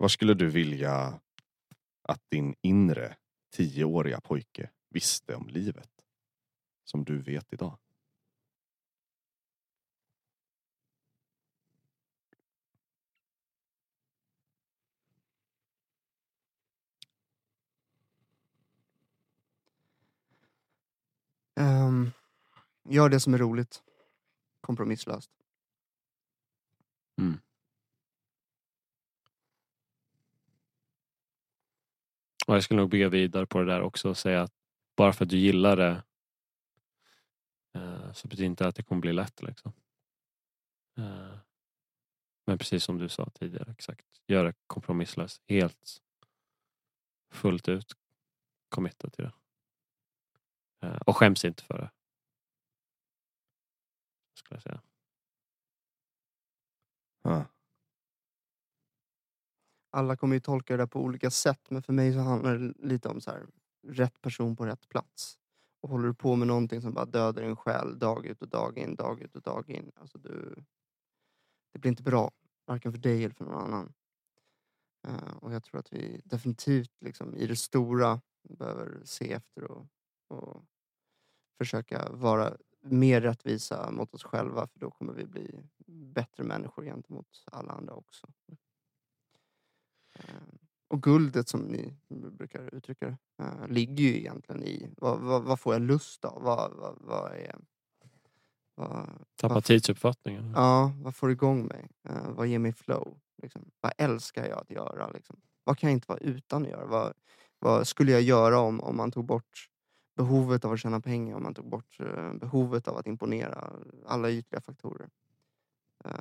Vad skulle du vilja att din inre tioåriga pojke visste om livet? Som du vet idag. Um, gör det som är roligt. Kompromisslöst. Och jag skulle nog bygga vidare på det där också och säga att bara för att du gillar det eh, så betyder inte att det kommer bli lätt. Liksom. Eh, men precis som du sa tidigare, exakt. Gör det kompromisslöst. Helt fullt ut committa till det. Eh, och skäms inte för det. Skulle jag säga. Ja. Alla kommer ju tolka det där på olika sätt men för mig så handlar det lite om så här, rätt person på rätt plats. Och håller du på med någonting som bara dödar din själ dag ut och dag in, dag ut och dag in. Alltså du, det blir inte bra, varken för dig eller för någon annan. Uh, och jag tror att vi definitivt liksom, i det stora behöver se efter och, och försöka vara mer rättvisa mot oss själva för då kommer vi bli bättre människor gentemot alla andra också. Eh, Och guldet som ni brukar uttrycka det, eh, ligger ju egentligen i vad, vad, vad får jag lust av? Vad, vad, vad är... Vad, Tappa vad, tidsuppfattningen. ja, vad får igång mig? Eh, vad ger mig flow? Liksom? Vad älskar jag att göra? Liksom? Vad kan jag inte vara utan att göra? Vad, vad skulle jag göra om, om man tog bort behovet av att tjäna pengar, om man tog bort eh, behovet av att imponera? Alla ytliga faktorer.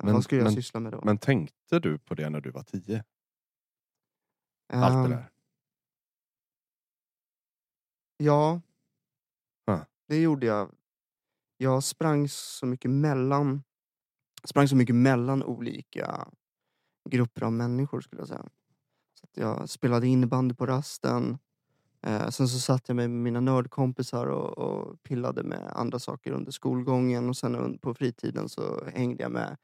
Men- vad skulle jag men- syssla med då? Men tänkte du på det när du var tio? Allt det Ehm, där? Ja. Ja. Det gjorde jag. Jag sprang så mycket mellan sprang så mycket mellan olika grupper av människor skulle jag säga. Så jag spelade innebandy på rasten. Eh, sen så satt jag med mina nördkompisar och, och pillade med andra saker under skolgången och sen på fritiden så hängde jag med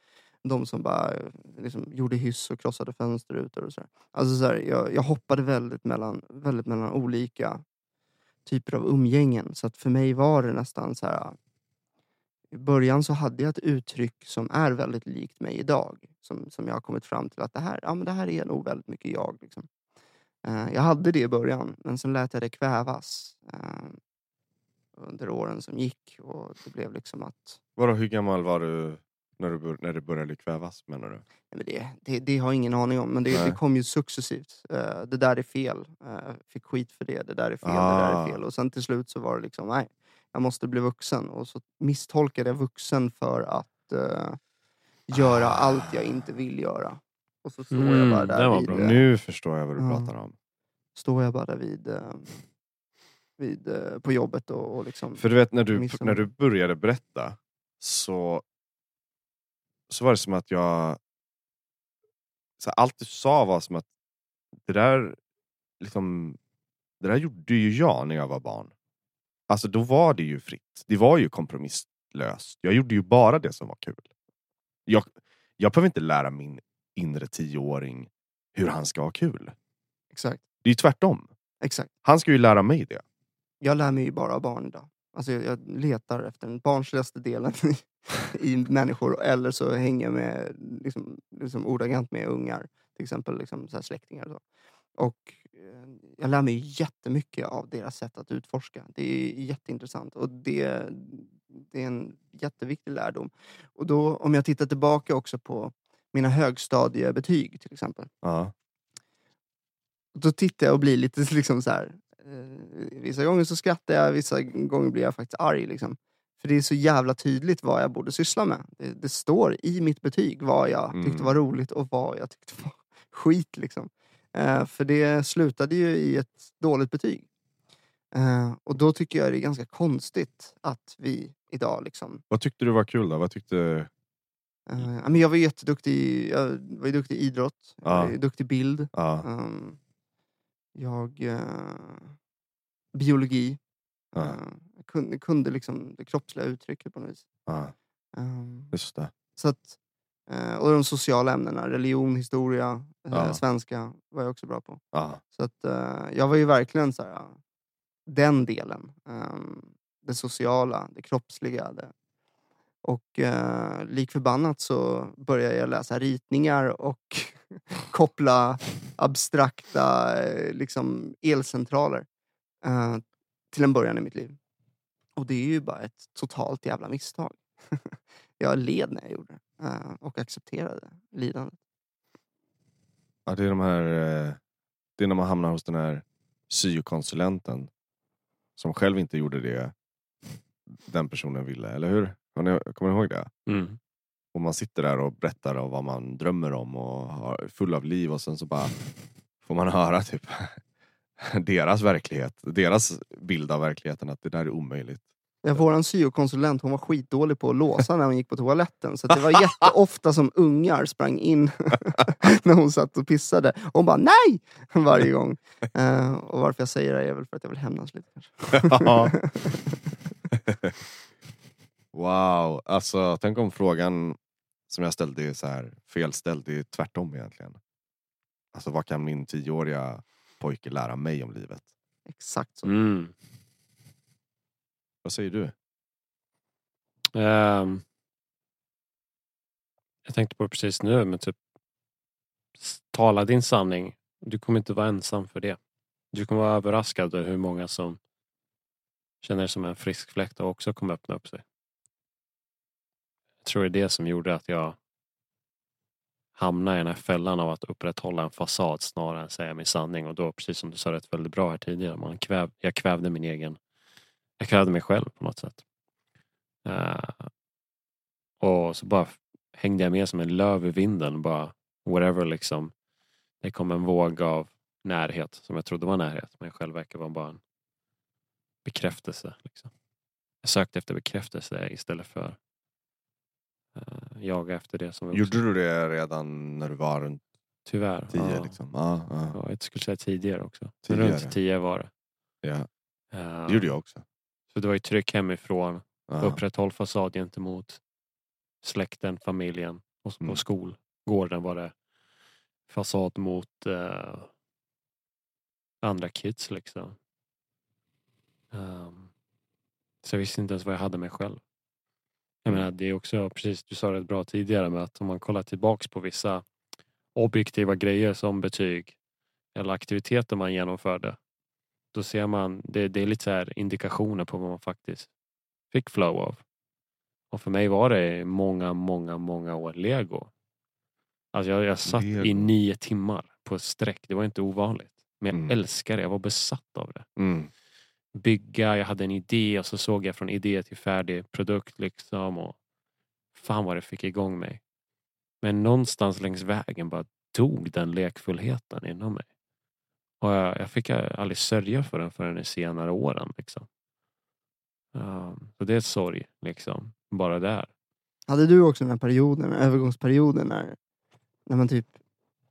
de som bara liksom, gjorde hyss och krossade fönsterrutor och sådär. Alltså så här, jag, jag hoppade väldigt mellan, väldigt mellan olika typer av umgängen. Så att för mig var det nästan så här. I början så hade jag ett uttryck som är väldigt likt mig idag. Som, som jag har kommit fram till att det här, ja, men det här är nog väldigt mycket jag. Liksom. Eh, jag hade det i början, men sen lät jag det kvävas eh, under åren som gick. Och det blev liksom att Vadå, hur gammal var du när, du när det började kvävas menar du? Nej, men det, det, det har jag ingen aning om, men det, det kom ju successivt. Eh, det där är fel. Uh, fick skit för det. Det där är fel. Det där Ah. är fel. Och sen till slut så var det liksom, nej, jag måste bli vuxen. Och så misstolkade jag vuxen för att eh, göra Ah. allt jag inte vill göra. Och så står jag Mm, bara där den var vid, bra. Nu förstår jag vad du Ja. pratar om. står jag bara där vid, eh, vid på jobbet och, och liksom... För du vet när du, när du började berätta så, så var det som att jag... Så allt du sa var som att det där, liksom, det där gjorde ju jag när jag var barn. Alltså då var det ju fritt. Det var ju kompromisslöst. Jag gjorde ju bara det som var kul. Jag, jag behöver inte lära min inre tioåring hur han ska ha kul. Exakt. Det är ju tvärtom. Exakt. Han ska ju lära mig det. Jag lär mig ju bara av barn idag. Alltså jag, jag letar efter den barnsligaste delen i, i människor eller så hänger jag med, liksom, liksom ordagrant med ungar. Till exempel liksom så släktingar och så. Och eh, jag lär mig jättemycket av deras sätt att utforska. Det är jätteintressant och det, det är en jätteviktig lärdom. Och då om jag tittar tillbaka också på mina högstadiebetyg till exempel. Ja. Då tittar jag och blir lite liksom så här. Eh, vissa gånger så skrattar jag, vissa gånger blir jag faktiskt arg. Liksom. För det är så jävla tydligt vad jag borde syssla med. Det, det står i mitt betyg vad jag tyckte Mm. var roligt och vad jag tyckte var skit. Liksom. Eh, för det slutade ju i ett dåligt betyg. Eh, och då tycker jag det är ganska konstigt att vi idag liksom Vad tyckte du var kul då? Vad tyckte... eh, men jag var jätteduktig i, jag var duktig i idrott, jag var duktig i bild. Ja. Ehm, jag... eh, biologi. Ja. Kunde, kunde liksom det kroppsliga uttrycket på något vis. Ja. Ehm, Just det. så att Eh, och de sociala ämnena, religion, historia, Ja. svenska var jag också bra på. Ja. Så att, eh, jag var ju verkligen så här, den delen. ehm, det sociala, det kroppsliga. Det. Och eh, lik förbannat så började jag läsa ritningar och koppla abstrakta liksom elcentraler eh, till en början i mitt liv. Och det är ju bara ett totalt jävla misstag. jag led när jag gjorde det eh, och accepterade lidandet. Ja, det är de här... eh, Det är när man hamnar hos den här syokonsulenten som själv inte gjorde det den personen ville, eller hur? Kommer ni ihåg det? Mm. Och man sitter där och berättar om vad man drömmer om och har full av liv och sen så bara får man höra typ deras verklighet, deras bild av verkligheten att det där är omöjligt. Ja, våran syokonsulent hon var skitdålig på att låsa när hon gick på toaletten. Så det var jätteofta som ungar sprang in när hon satt och pissade. Och hon bara nej! Varje gång. Eh, och varför jag säger det är väl för att jag vill hämnas lite kanske. Wow, alltså tänk om frågan som jag ställde är så här felställd, det är tvärtom egentligen. Alltså vad kan min tioåriga pojke lära mig om livet? Exakt så. Mm. Vad säger du? Ehm, jag tänkte på det precis nu, men typ tala din sanning. Du kommer inte vara ensam för det. Du kommer vara överraskad över hur många som känner det som en frisk fläkt och också kommer öppna upp sig. Jag tror det är det som gjorde att jag hamna i den här fällan av att upprätthålla en fasad snarare än säga min sanning. Och då, precis som du sa rätt väldigt bra här tidigare, man kväv, jag kvävde min egen, jag kvävde mig själv på något sätt. Uh, och så bara hängde jag med som en löv i vinden. Bara whatever liksom. Det kom en våg av närhet som jag trodde var närhet. Men själv verkar verket vara bara en bekräftelse. Liksom. Jag sökte efter bekräftelse istället för jaga efter det som Gjorde du det redan när du var runt Tyvärr. tio? ja. Liksom? Ja, ja. Ja, jag skulle säga tidigare också. Men Tidigare. Runt tio var det. ja. Eh, Det gjorde jag också. Så det var ju tryck hemifrån. Ja. Upprätthåll fasad gentemot släkten, familjen och på Mm. skolgården var det fasad mot eh, andra kids liksom. Ehm, så jag visste inte ens vad jag hade mig själv. Jag menar det är också precis, du sa det bra tidigare med att om man kollar tillbaks på vissa objektiva grejer som betyg eller aktiviteter man genomförde. Då ser man, det, det är lite så indikationer på vad man faktiskt fick flow av. Och för mig var det många, många, många år lego. Alltså jag, jag satt i Lego. nio timmar på ett streck. Det var inte ovanligt. Men jag Mm. älskar det. Jag var besatt av det. Mm. Bygga, jag hade en idé och så såg jag från idé till färdig produkt liksom. Och fan vad det fick igång mig. Men någonstans längs vägen bara dog den lekfullheten inom mig. Och jag, jag fick aldrig sörja för den förrän i senare åren. Liksom. Um, så det är ett sorg, liksom. Bara där. Hade du också den här perioden, övergångsperioden när, när man typ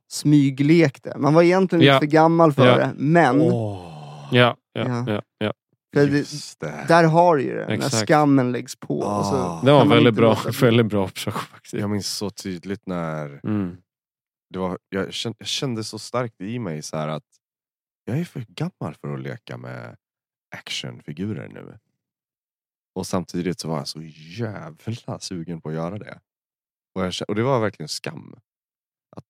smyglekte? Man var egentligen Ja. lite för gammal för Ja. det, men Åh, Ja, ja, Ja. ja. ja. för det, just det. där har du ju det, när skammen läggs på. Och Ah. så Det var kan en man väldigt inte bra, låta bli. väldigt bra observation faktiskt. Jag minns så tydligt när Mm. det var, jag, kände, jag kände så starkt i mig så här att jag är för gammal för att leka med actionfigurer nu. Och samtidigt så var jag så jävla sugen på att göra det. Och, jag, kä- och det var verkligen skam. Att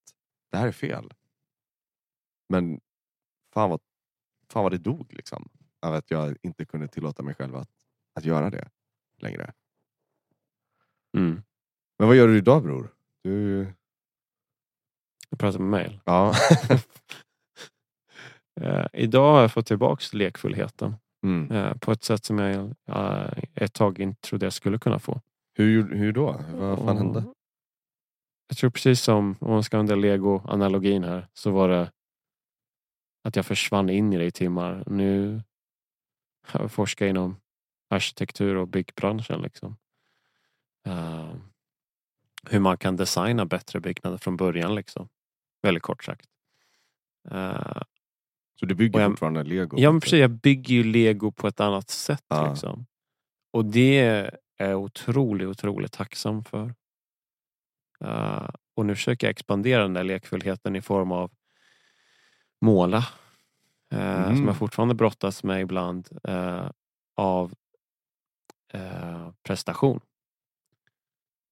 det här är fel. Men fan vad, fan vad det dog liksom. Av att jag inte kunde tillåta mig själv att, att göra det längre. Mm. Men vad gör du idag bror? Du, Jag pratar med mail. ja. Eh, idag har jag fått tillbaks lekfullheten. Mm. Eh, på ett sätt som jag eh, ett tag inte trodde jag skulle kunna få. Hur, hur då? Vad fan hände? Jag tror precis som, om man ska använda lego-analogin här, så var det att jag försvann in i det i timmar. Nu har jag inom arkitektur och byggbranschen. Liksom. Eh, hur man kan designa bättre byggnader från början. Liksom. Väldigt kort sagt. Eh, Så du bygger jag- fortfarande lego? Ja men precis, jag bygger ju lego på ett annat sätt. Ja. Liksom. Och det är jag otroligt, otroligt tacksam för. Eh, och nu försöker jag expandera den där lekfullheten i form av måla. eh, Mm. Som jag fortfarande brottas med ibland. eh, av eh, prestation.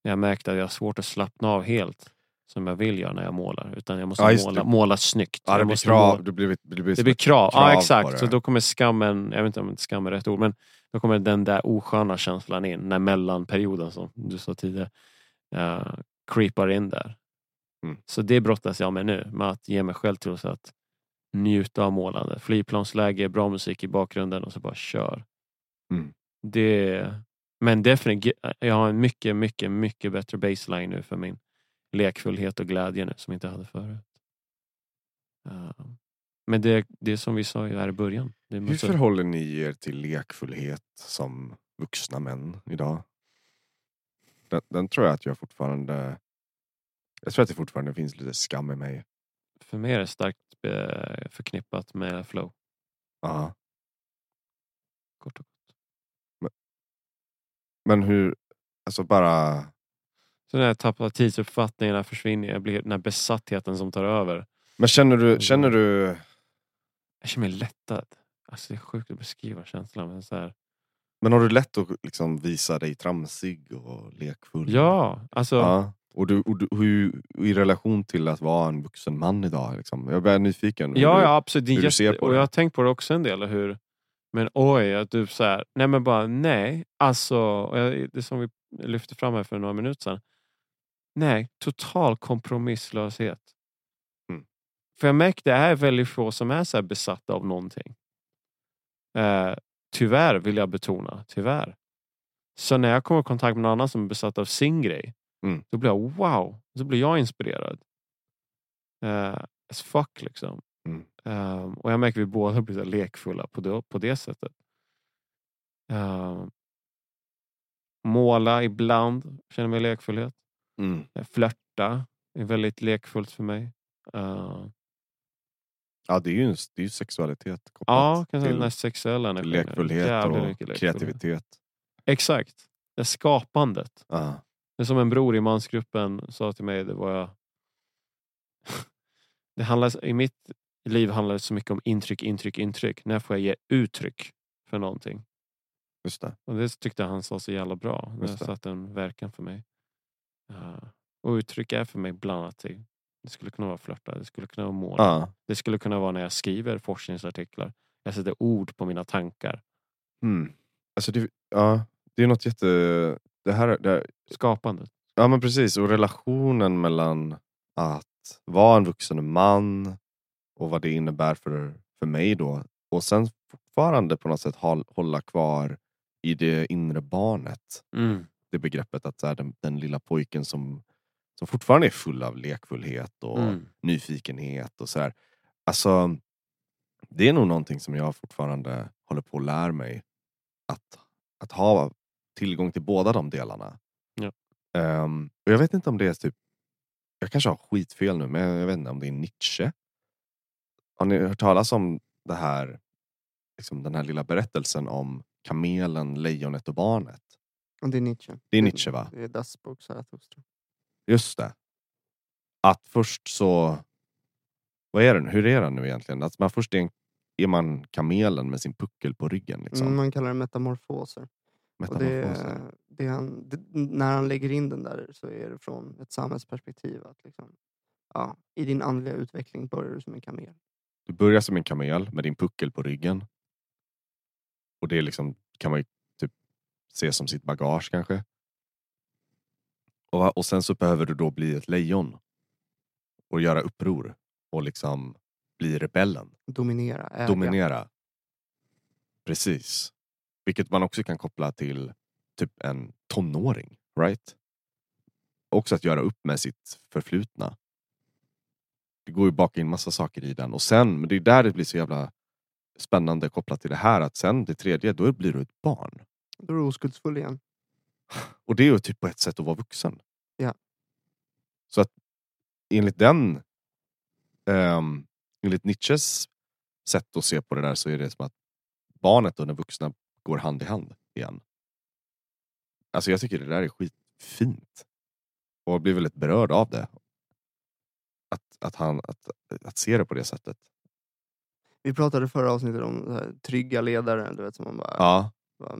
Jag märkte att jag har svårt att slappna av helt som jag vill göra när jag målar. Utan jag måste Ja, måla, det. måla snyggt. Ja, det blir krav. måla- Det blir, det blir, det blir krav. krav Ja exakt. Så då kommer skammen, jag vet inte om skam är rätt ord, men då kommer den där osköna känslan in. När mellanperioden som du sa tidigare uh, creepar in där. Mm. Så det brottas jag med nu. Med att ge mig själv till att njuta av målande. Flygplansläge, bra musik i bakgrunden och så bara kör. Mm. Det, men definitivt, jag har en mycket, mycket, mycket bättre baseline nu för min lekfullhet och glädje nu som jag inte hade förut. Uh, men det, det är som vi sa här i början. Det Hur måste, förhåller ni er till lekfullhet som vuxna män idag? Den, den tror jag att jag fortfarande... Jag tror att det fortfarande finns lite skam i mig. För mig är det starkt eh, förknippat med flow. Ja. Kort och Men hur... Alltså bara... Så när jag tappar tidsuppfattningen, försvinner jag, blir den här besattheten som tar över. Men känner du... Känner du Jag känner mig lättad. Alltså det är sjukt att beskriva känslan. Men så här, men har du lätt att liksom visa dig tramsig och lekfull? ja, alltså. ja. Och, du, och du, hur, i relation till att vara en vuxen man idag? Liksom. Jag blir nyfiken. hur Ja, du- ja absolut. Är hur du ser jätte... på Och det. jag har tänkt på det också en del. Hur... Men oj, att du så här, nej men bara nej. Alltså, och jag- det som vi lyfte fram här för några minuter sedan. Nej, total kompromisslöshet. Mm. För jag märker det är väldigt få som är så besatta av någonting. Eh, tyvärr vill jag betona, tyvärr. Så när jag kommer i kontakt med någon annan som är besatt av sin grej. Mm. Då blir jag wow, så blir jag inspirerad. Eh, as fuck liksom. Mm. Um, och jag märker att vi båda blir så lekfulla på det, på det sättet. Um, måla ibland, känner mig lekfullhet. Mm. Eh, Flörta är väldigt lekfullt för mig. Uh, Ja, det är ju, en, det är ju sexualitet kopplat ja, den till, här sexuella energin. lekfullhet och lekfullhet. kreativitet. Exakt. Det skapandet. Ja. Är som en bror i mansgruppen sa till mig, det var jag... det handlar, I mitt liv handlar det så mycket om intryck, intryck, intryck. När får jag ge uttryck för någonting? Just det. Och det tyckte han sa så jävla bra. Det satte en verkan för mig. Uh, och uttryck är för mig blandat till. Det skulle kunna vara flörta, det skulle kunna vara mål. Ja. Det skulle kunna vara när jag skriver forskningsartiklar. Jag sätter ord på mina tankar. Mm. Alltså det, ja, det är något jätte... Det här, det här, Skapandet. ja men precis, och relationen mellan att vara en vuxen man och vad det innebär för, för mig då. Och sen fortfarande på något sätt håll, hålla kvar i det inre barnet. Mm. Det begreppet att så här, den, den lilla pojken som, som fortfarande är full av lekfullhet och Mm. nyfikenhet och sådär. Alltså, det är nog någonting som jag fortfarande håller på att lära mig. Att, att ha tillgång till båda de delarna. Ja. Ehm, och jag vet inte om det är typ, jag kanske har skitfel nu, men jag vet inte om det är Nietzsche. Har ni hört talas om det här, liksom den här lilla berättelsen om kamelen, lejonet och barnet? Det är Nietzsche. Det är Nietzsche, va? Det är Das bok Zarathustra. Just det. Att först så... Vad är den? Hur är den nu egentligen? Att man först är, en, är man kamelen med sin puckel på ryggen. Liksom. Mm, man kallar det metamorfoser. Det, det han, det, när han lägger in den där så är det från ett samhällsperspektiv. Att liksom, ja, I din andliga utveckling börjar du som en kamel. Du börjar som en kamel med din puckel på ryggen. Och det liksom, kan man ju typ se som sitt bagage kanske. Och, och sen så behöver du då bli ett lejon. Och göra uppror. Och liksom bli rebellen. Dominera, äga. dominera. Precis. Vilket man också kan koppla till typ en tonåring. Right? Också att göra upp med sitt förflutna. Det går ju baka in massa saker i den. Och sen, men det är där det blir så jävla spännande kopplat till det här. Att sen det tredje, då blir du ett barn. Då är du oskuldsfull igen. Och det är ju typ på ett sätt att vara vuxen. Ja. Så att enligt den, ehm, enligt Nietzsches sätt att se på det där så är det som att barnet och den vuxna går hand i hand igen. Alltså jag tycker det där är skitfint. Och blir väldigt berörd av det. Att, att, han, att, att se det på det sättet. Vi pratade förra avsnittet om här, trygga ledare, du vet som man bara, Ja, bara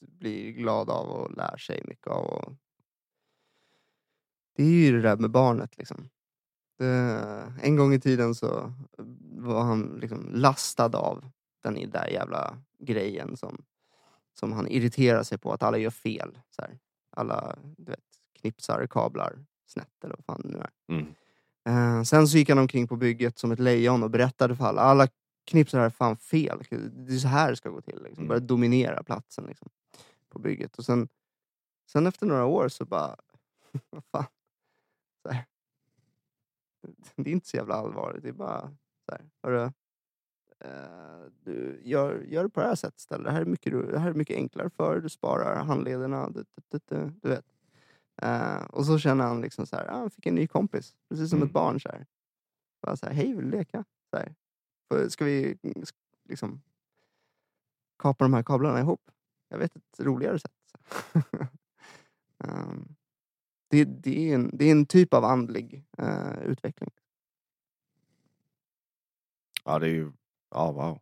blir glad av och lär sig mycket av. Och... Det är ju det där med barnet liksom. Det, en gång i tiden så var han liksom lastad av den där jävla grejen som, som han irriterar sig på, att alla gör fel. Så här. Alla du vet, knipsar kablar snett eller vad fan det nu är. mm. Eh, sen så gick han omkring på bygget som ett lejon och berättade för alla. Alla knipsar är fan fel. Det är så här det ska gå till. Liksom. Mm. Började dominera platsen liksom, på bygget. Och sen, sen efter några år så bara... vad fan. Så här. Det är inte så jävla allvarligt. Det är bara så här. Hörru, du, gör, gör det på det här sättet istället. Det här är mycket, det här är mycket enklare för. Du sparar handlederna. Du, du, du, du, vet. Eh, och så känner han liksom så här, ah, han fick en ny kompis. Precis som Mm. ett barn. Så här. Bara så här, hej vill du leka? Så här. För- Ska vi liksom kapa de här kablarna ihop? Jag vet ett roligare sätt. Ehm, det, det, är en, det är en typ av andlig eh, utveckling. ja det är ju... Ja, wow.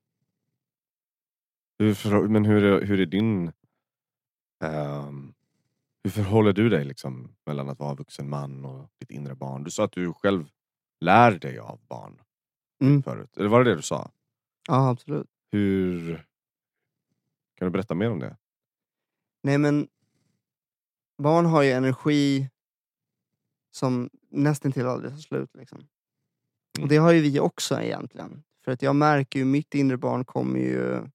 Hur, men hur är, hur är din... ehm, hur förhåller du dig liksom mellan att vara vuxen man och ditt inre barn? Du sa att du själv lär dig av barn Mm. förut. Eller var det det du sa? Ja, absolut. Hur... Kan du berätta mer om det? Nej men barn har ju energi som nästan till aldrig tar slut. Liksom. Och Mm. det har ju vi också egentligen. För att jag märker ju, mitt inre barn kommer ju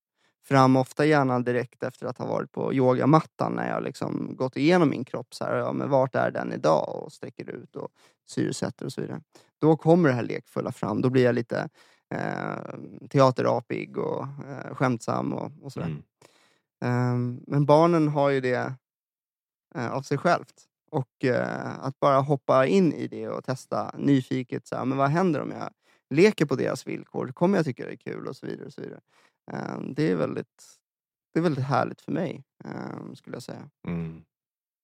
fram ofta gärna direkt efter att ha varit på yogamattan när jag liksom gått igenom min kropp. Så här, ja, men vart är den idag? Och sträcker ut och syresätter och så vidare. Då kommer det här lekfulla fram. Då blir jag lite eh, teaterapig och eh, skämtsam och, och sådär. Mm. Ehm, men barnen har ju det eh, av sig självt. Och eh, att bara hoppa in i det och testa nyfiket, så här, men vad händer om jag leker på deras villkor? Kommer jag tycka det är kul? Och så vidare. Och så vidare. Ehm, det, är väldigt, det är väldigt härligt för mig, ehm, skulle jag säga. Mm.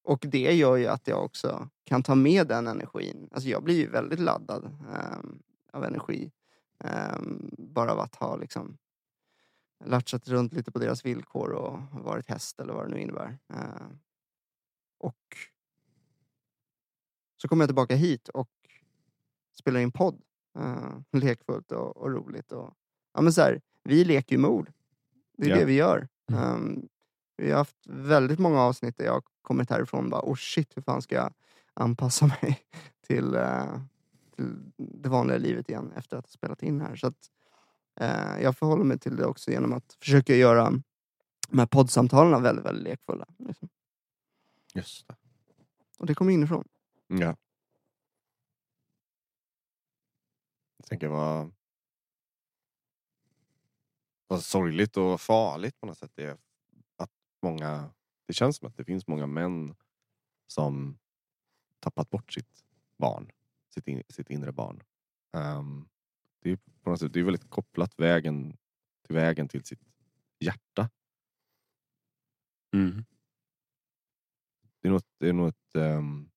Och det gör ju att jag också kan ta med den energin. Alltså jag blir ju väldigt laddad ehm, av energi. bara av att ha liksom latchat runt lite på deras villkor och varit häst eller vad det nu innebär. Och så kommer jag tillbaka hit och spelar in podd. Eh, lekfullt och, och roligt. Och, ja, men så här, vi leker ju med ord. Det är Ja. det vi gör. Ehm, vi har haft väldigt många avsnitt där jag kommit härifrån och bara oh shit, hur fan ska jag anpassa mig till, eh, till det vanliga livet igen efter att ha spelat in här. Så att, eh, jag förhåller mig till det också genom att försöka göra de här poddsamtalen väldigt, väldigt lekfulla. Liksom. Just det. Och det kommer inifrån. Ja. Jag tänker vad, vad sorgligt och farligt på något sätt det är att många, det känns som att det finns många män som tappat bort sitt barn, sitt, in, sitt inre barn. Ehm, det är på något sätt, det är väldigt kopplat vägen till vägen till sitt hjärta. Mm. Det är nog, det är nog ett, ehm,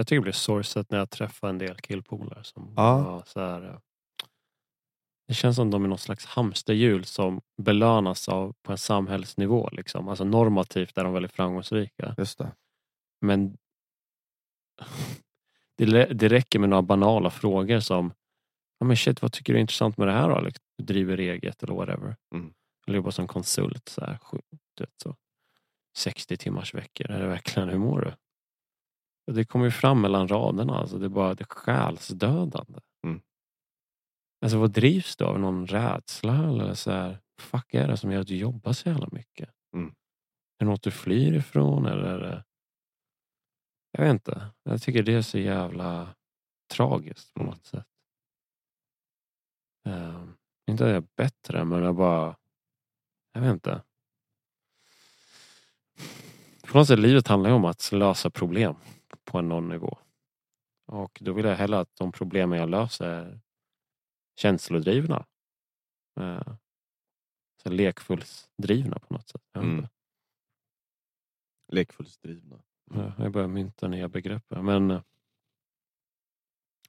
Jag tycker det blir sorgset när jag träffar en del killpolare som Ja. så här, eh, Det känns som de är någon slags hamsterhjul som belönas av på en samhällsnivå. Liksom. Alltså normativt är de väldigt framgångsrika. just det. Men det, det räcker med några banala frågor som ja, men shit, vad tycker du är intressant med det här då? Alex? Du driver eget eller whatever. Mm. Eller jobbar som konsult. Så här, så. 60 timmars veckor. Är det verkligen, hur mår du? Det kommer ju fram mellan raderna. Alltså det är bara det själsdödande. Mm. Alltså vad drivs du av? Någon rädsla? Eller så här, fuck är det som gör att du jobbar så jävla mycket? Mm. Är det något du flyr ifrån? Eller. Jag vet inte. Jag tycker det är så jävla tragiskt på Mm. något sätt. Ehm, inte att jag är bättre men jag bara... Jag vet inte. På något sätt livet handlar ju om att lösa problem på någon nivå. Och då vill jag hellre att de problemen jag löser är känslodrivna. Eh, så lekfullsdrivna på något sätt. Mm. Lekfullsdrivna. Ja, Jag börjar mynta nya begrepp. Men eh,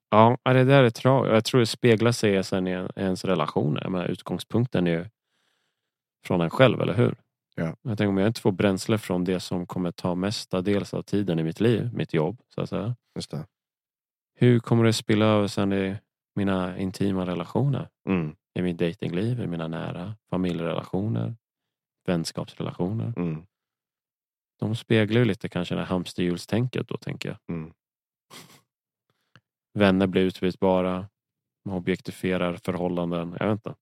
ja, det där är tragiskt. Jag tror det speglar sig sen i en- i ens relationer. Jag menar, utgångspunkten är ju från en själv, eller hur? Ja. Jag tänker om jag inte får bränsle från det som kommer ta mestadels av tiden i mitt liv, mitt jobb, så att säga. Just det. Hur kommer det spilla över sen i mina intima relationer? Mm, I mitt datingliv, i mina nära familjerelationer, vänskapsrelationer. mm, De speglar ju lite kanske det här hamsterhjulstänket då, tänker jag. mm. Vänner blir utbytbara. Man objektifierar förhållanden. Jag vet inte.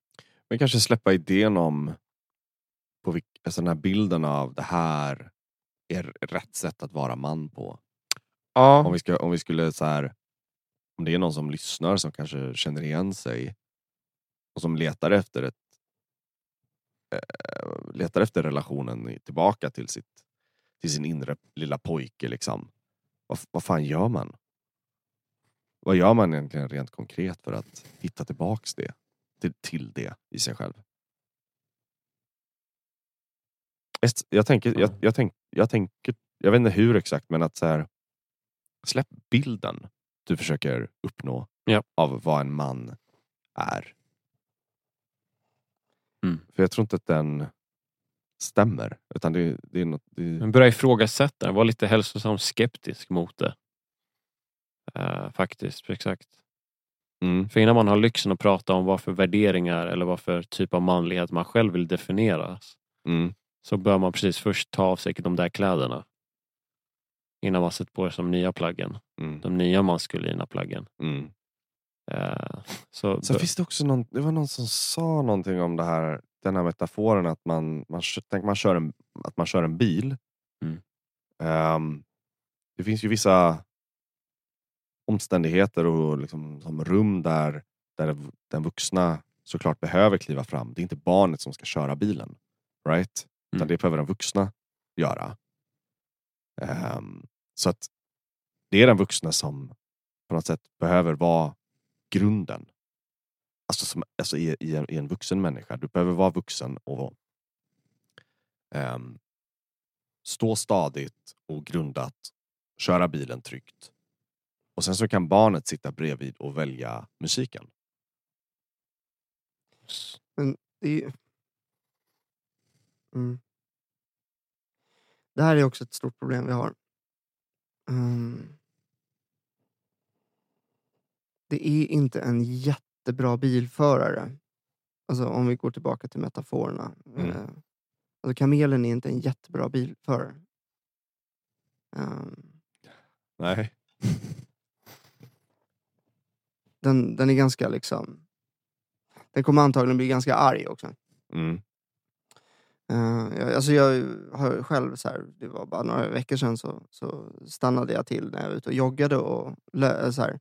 Men kanske släppa idén om på vilk, alltså den här bilden av det här är rätt sätt att vara man på. Om Ja. vi, ska, om vi skulle så här, om det är någon som lyssnar som kanske känner igen sig och som letar efter ett eh, letar efter relationen tillbaka till, sitt, till sin inre lilla pojke liksom. Vad, vad fan gör man? Vad gör man egentligen rent konkret för att hitta tillbaks det? Till, till det i sig själv? Jag tänker, jag, jag, tänk, jag tänker, jag vet inte hur exakt men att så här, släpp bilden du försöker uppnå Ja. av vad en man är. Mm. För jag tror inte att den stämmer. Utan det, det är något, det, Men börja ifrågasätta. Var lite hälsosamt skeptisk mot det. Eh, faktiskt, exakt. mm, För innan man har lyxen att prata om vad för värderingar eller vad för typ av manlighet man själv vill definieras. mm, Så bör man precis först ta av sig de där kläderna. Innan man sätter på sig de nya plaggen. mm, De nya maskulina plaggen. mm. Eh, så Sen finns det också någon, det var någon som sa någonting om det här, den här metaforen att man, man, tänk man kör en, att man kör en bil. Mm. Ehm, det finns ju vissa omständigheter och liksom, som rum där, där den vuxna såklart behöver kliva fram. Det är inte barnet som ska köra bilen. Right? Utan Mm. det behöver den vuxna göra. Ehm, så att det är den vuxna som på något sätt behöver vara grunden. Alltså, som, alltså i, i, en, i en vuxen människa. Du behöver vara vuxen och ehm, stå stadigt och grundat, köra bilen tryggt. Och sen så kan barnet sitta bredvid och välja musiken. Det, är ju... mm. det här är också ett stort problem vi har. Mm. Det är inte en jättebra bilförare. Alltså om vi går tillbaka till metaforerna. Mm. Eh, Alltså kamelen är inte en jättebra bilförare. Ehm, Nej. den, den är ganska liksom... Den kommer antagligen bli ganska arg också. Mm. Uh, jag, alltså jag har själv, så här, det var bara några veckor sedan, så, så stannade jag till när jag var ute och joggade och lö, eh, så här,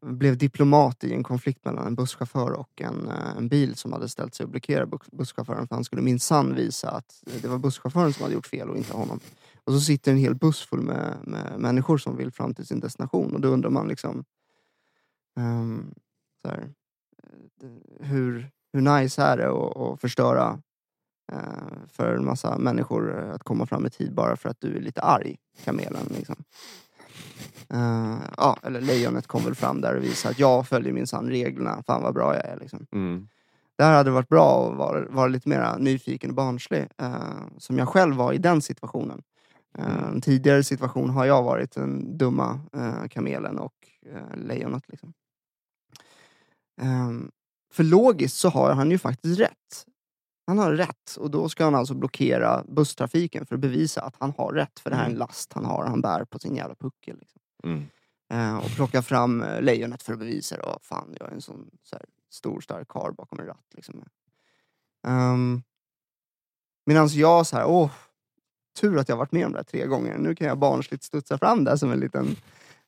blev diplomat i en konflikt mellan en busschaufför och en, eh, en bil som hade ställt sig och blockerat bus- busschauffören för han skulle minsann visa att det var busschauffören som hade gjort fel och inte honom. Och så sitter en hel buss full med, med människor som vill fram till sin destination och då undrar man liksom um, så här, hur, hur nice är det att, att förstöra för en massa människor eh, att komma fram i tid bara för att du är lite arg, kamelen. Liksom. Eh, ja, eller lejonet kom väl fram där och visade att jag följer minsann reglerna, fan vad bra jag är. Liksom. Mm. Det här hade varit bra att vara, vara lite mer nyfiken och barnslig, eh, som jag själv var i den situationen. Eh, Mm. En tidigare situation har jag varit den dumma eh, kamelen och eh, lejonet. Liksom. Ehm, för logiskt så har han ju faktiskt rätt. Han har rätt och då ska han alltså blockera busstrafiken för att bevisa att han har rätt. För det här är en Mm. last han har, han bär på sin jävla puckel. Liksom. Mm. Eh, och plocka fram eh, lejonet för att bevisa det. Fan, jag är en sån så här, stor stark karl bakom en ratt. Liksom. Um, Medan jag så här, åh, tur att jag varit med om det här tre gånger. Nu kan jag barnsligt studsa fram där som en liten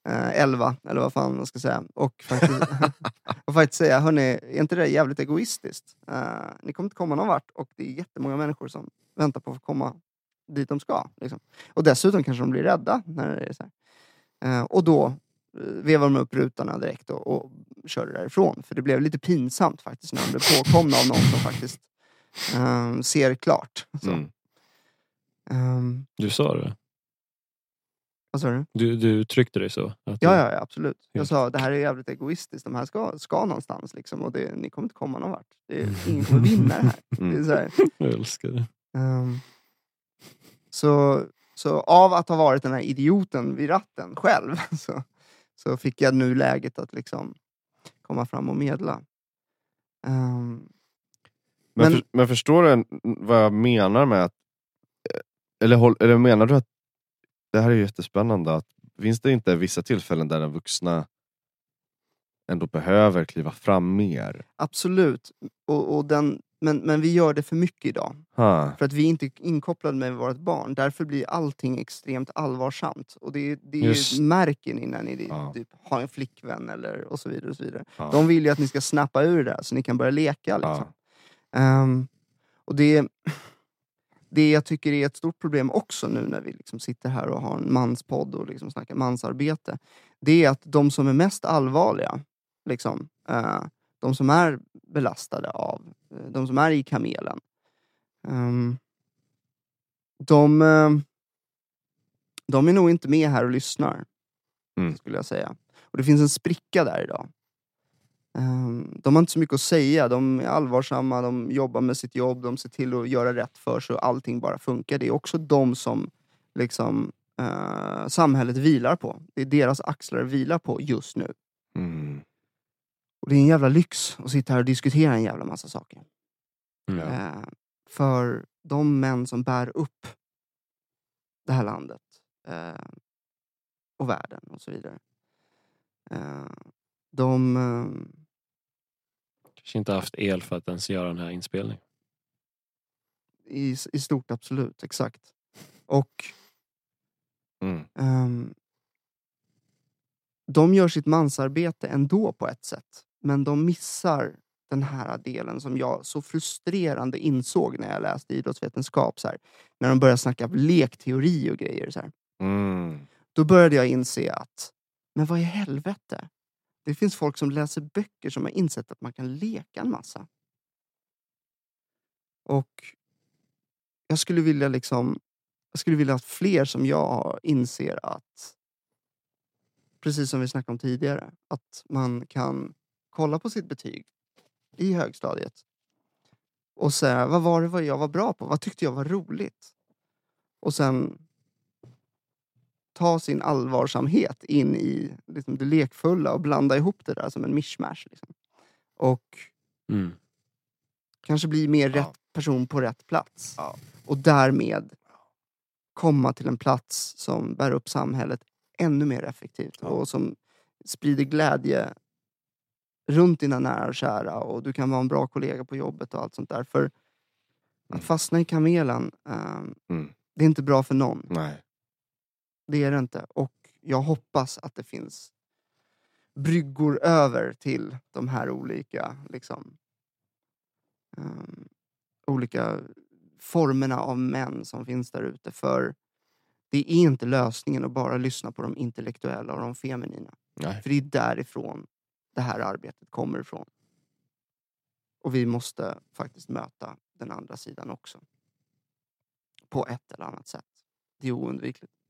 eh, elva, eller vad fan man ska säga. Och faktiskt, och faktiskt säga, hörni, är inte det jävligt egoistiskt? Eh, ni kommer inte komma någon vart och det är jättemånga människor som väntar på att komma dit de ska. Liksom. Och dessutom kanske de blir rädda när det är så här. Eh, och då eh, vevar de upp rutorna direkt och, och körde därifrån. För det blev lite pinsamt faktiskt när de blev påkomna av någon som faktiskt eh, ser klart. Mm. Ehm, Du sa det? Vad sa du? Du, du uttryckte dig så? Att Ja, du, ja, ja, absolut. Jag sa det här är jävligt egoistiskt. De här ska, ska någonstans liksom, och det, ni kommer inte komma någon vart. Det är, ingen kommer vinna det här. Det är Mm. så, här. Jag älskar det. Ehm, så, så av att ha varit den här idioten vid ratten själv så, så fick jag nu läget att liksom komma fram och medla. Ehm, Men, Men- för, men förstår du vad jag menar med att... eh, Eller, eller menar du att det här är jättespännande, att finns det inte vissa tillfällen där den vuxna ändå behöver kliva fram mer? absolut. Och, och den, men, men vi gör det för mycket idag. Ha. För att vi är inte inkopplade med vårt barn. Därför blir allting extremt allvarsamt. Och det, det Just. märker ni när ni Ja. typ, har en flickvän eller och så vidare. Och så vidare. Ja. De vill ju att ni ska snappa ur det här, så ni kan börja leka. Liksom. Ehm, och det, det jag tycker är ett stort problem också nu när vi liksom sitter här och har en manspodd och liksom snackar mansarbete. Det är att de som är mest allvarliga, liksom, eh, de som är belastade av, eh, de som är i kamelen. ehm, de, eh, de är nog inte med här och lyssnar. Mm. Skulle jag säga. Och det finns en spricka där idag. Ehm, De har inte så mycket att säga, de är allvarsamma, de jobbar med sitt jobb, de ser till att göra rätt för sig och allting bara funkar. Det är också de som liksom, eh, samhället vilar på. Det är deras axlar vilar på just nu. Mm. Och det är en jävla lyx att sitta här och diskutera en jävla massa saker. Mm. Eh, för de män som bär upp det här landet eh, och världen och så vidare. Eh, de... Kanske inte haft el för att ens göra den här inspelningen. i, I stort absolut, exakt. Och Mm. ehm, de gör sitt mansarbete ändå på ett sätt. Men de missar den här delen som jag så frustrerande insåg när jag läste idrottsvetenskap. Så här, när de började snacka lekteori och grejer. Så. Mm. Då började jag inse att, men vad i helvete? Det finns folk som läser böcker som har insett att man kan leka en massa. Och jag skulle vilja liksom, jag skulle vilja att fler som jag inser att, precis som vi snackade om tidigare, att man kan kolla på sitt betyg i högstadiet och säga, vad var det vad jag var bra på? Vad tyckte jag var roligt? Och sen ta sin allvarsamhet in i liksom, det lekfulla och blanda ihop det där som en mishmash. Liksom. Och Mm. kanske bli mer Ja. rätt person på rätt plats. Ja. Och därmed komma till en plats som bär upp samhället ännu mer effektivt Ja. och som sprider glädje runt dina nära och kära och du kan vara en bra kollega på jobbet och allt sånt där. För Mm. att fastna i kamelen, ehm, Mm. det är inte bra för någon. Nej. Det är det inte. Och jag hoppas att det finns bryggor över till de här olika liksom, ehm, olika formerna av män som finns där ute. För det är inte lösningen att bara lyssna på de intellektuella och de feminina. Nej. För det är därifrån det här arbetet kommer ifrån. Och vi måste faktiskt möta den andra sidan också. På ett eller annat sätt. Det är oundvikligt.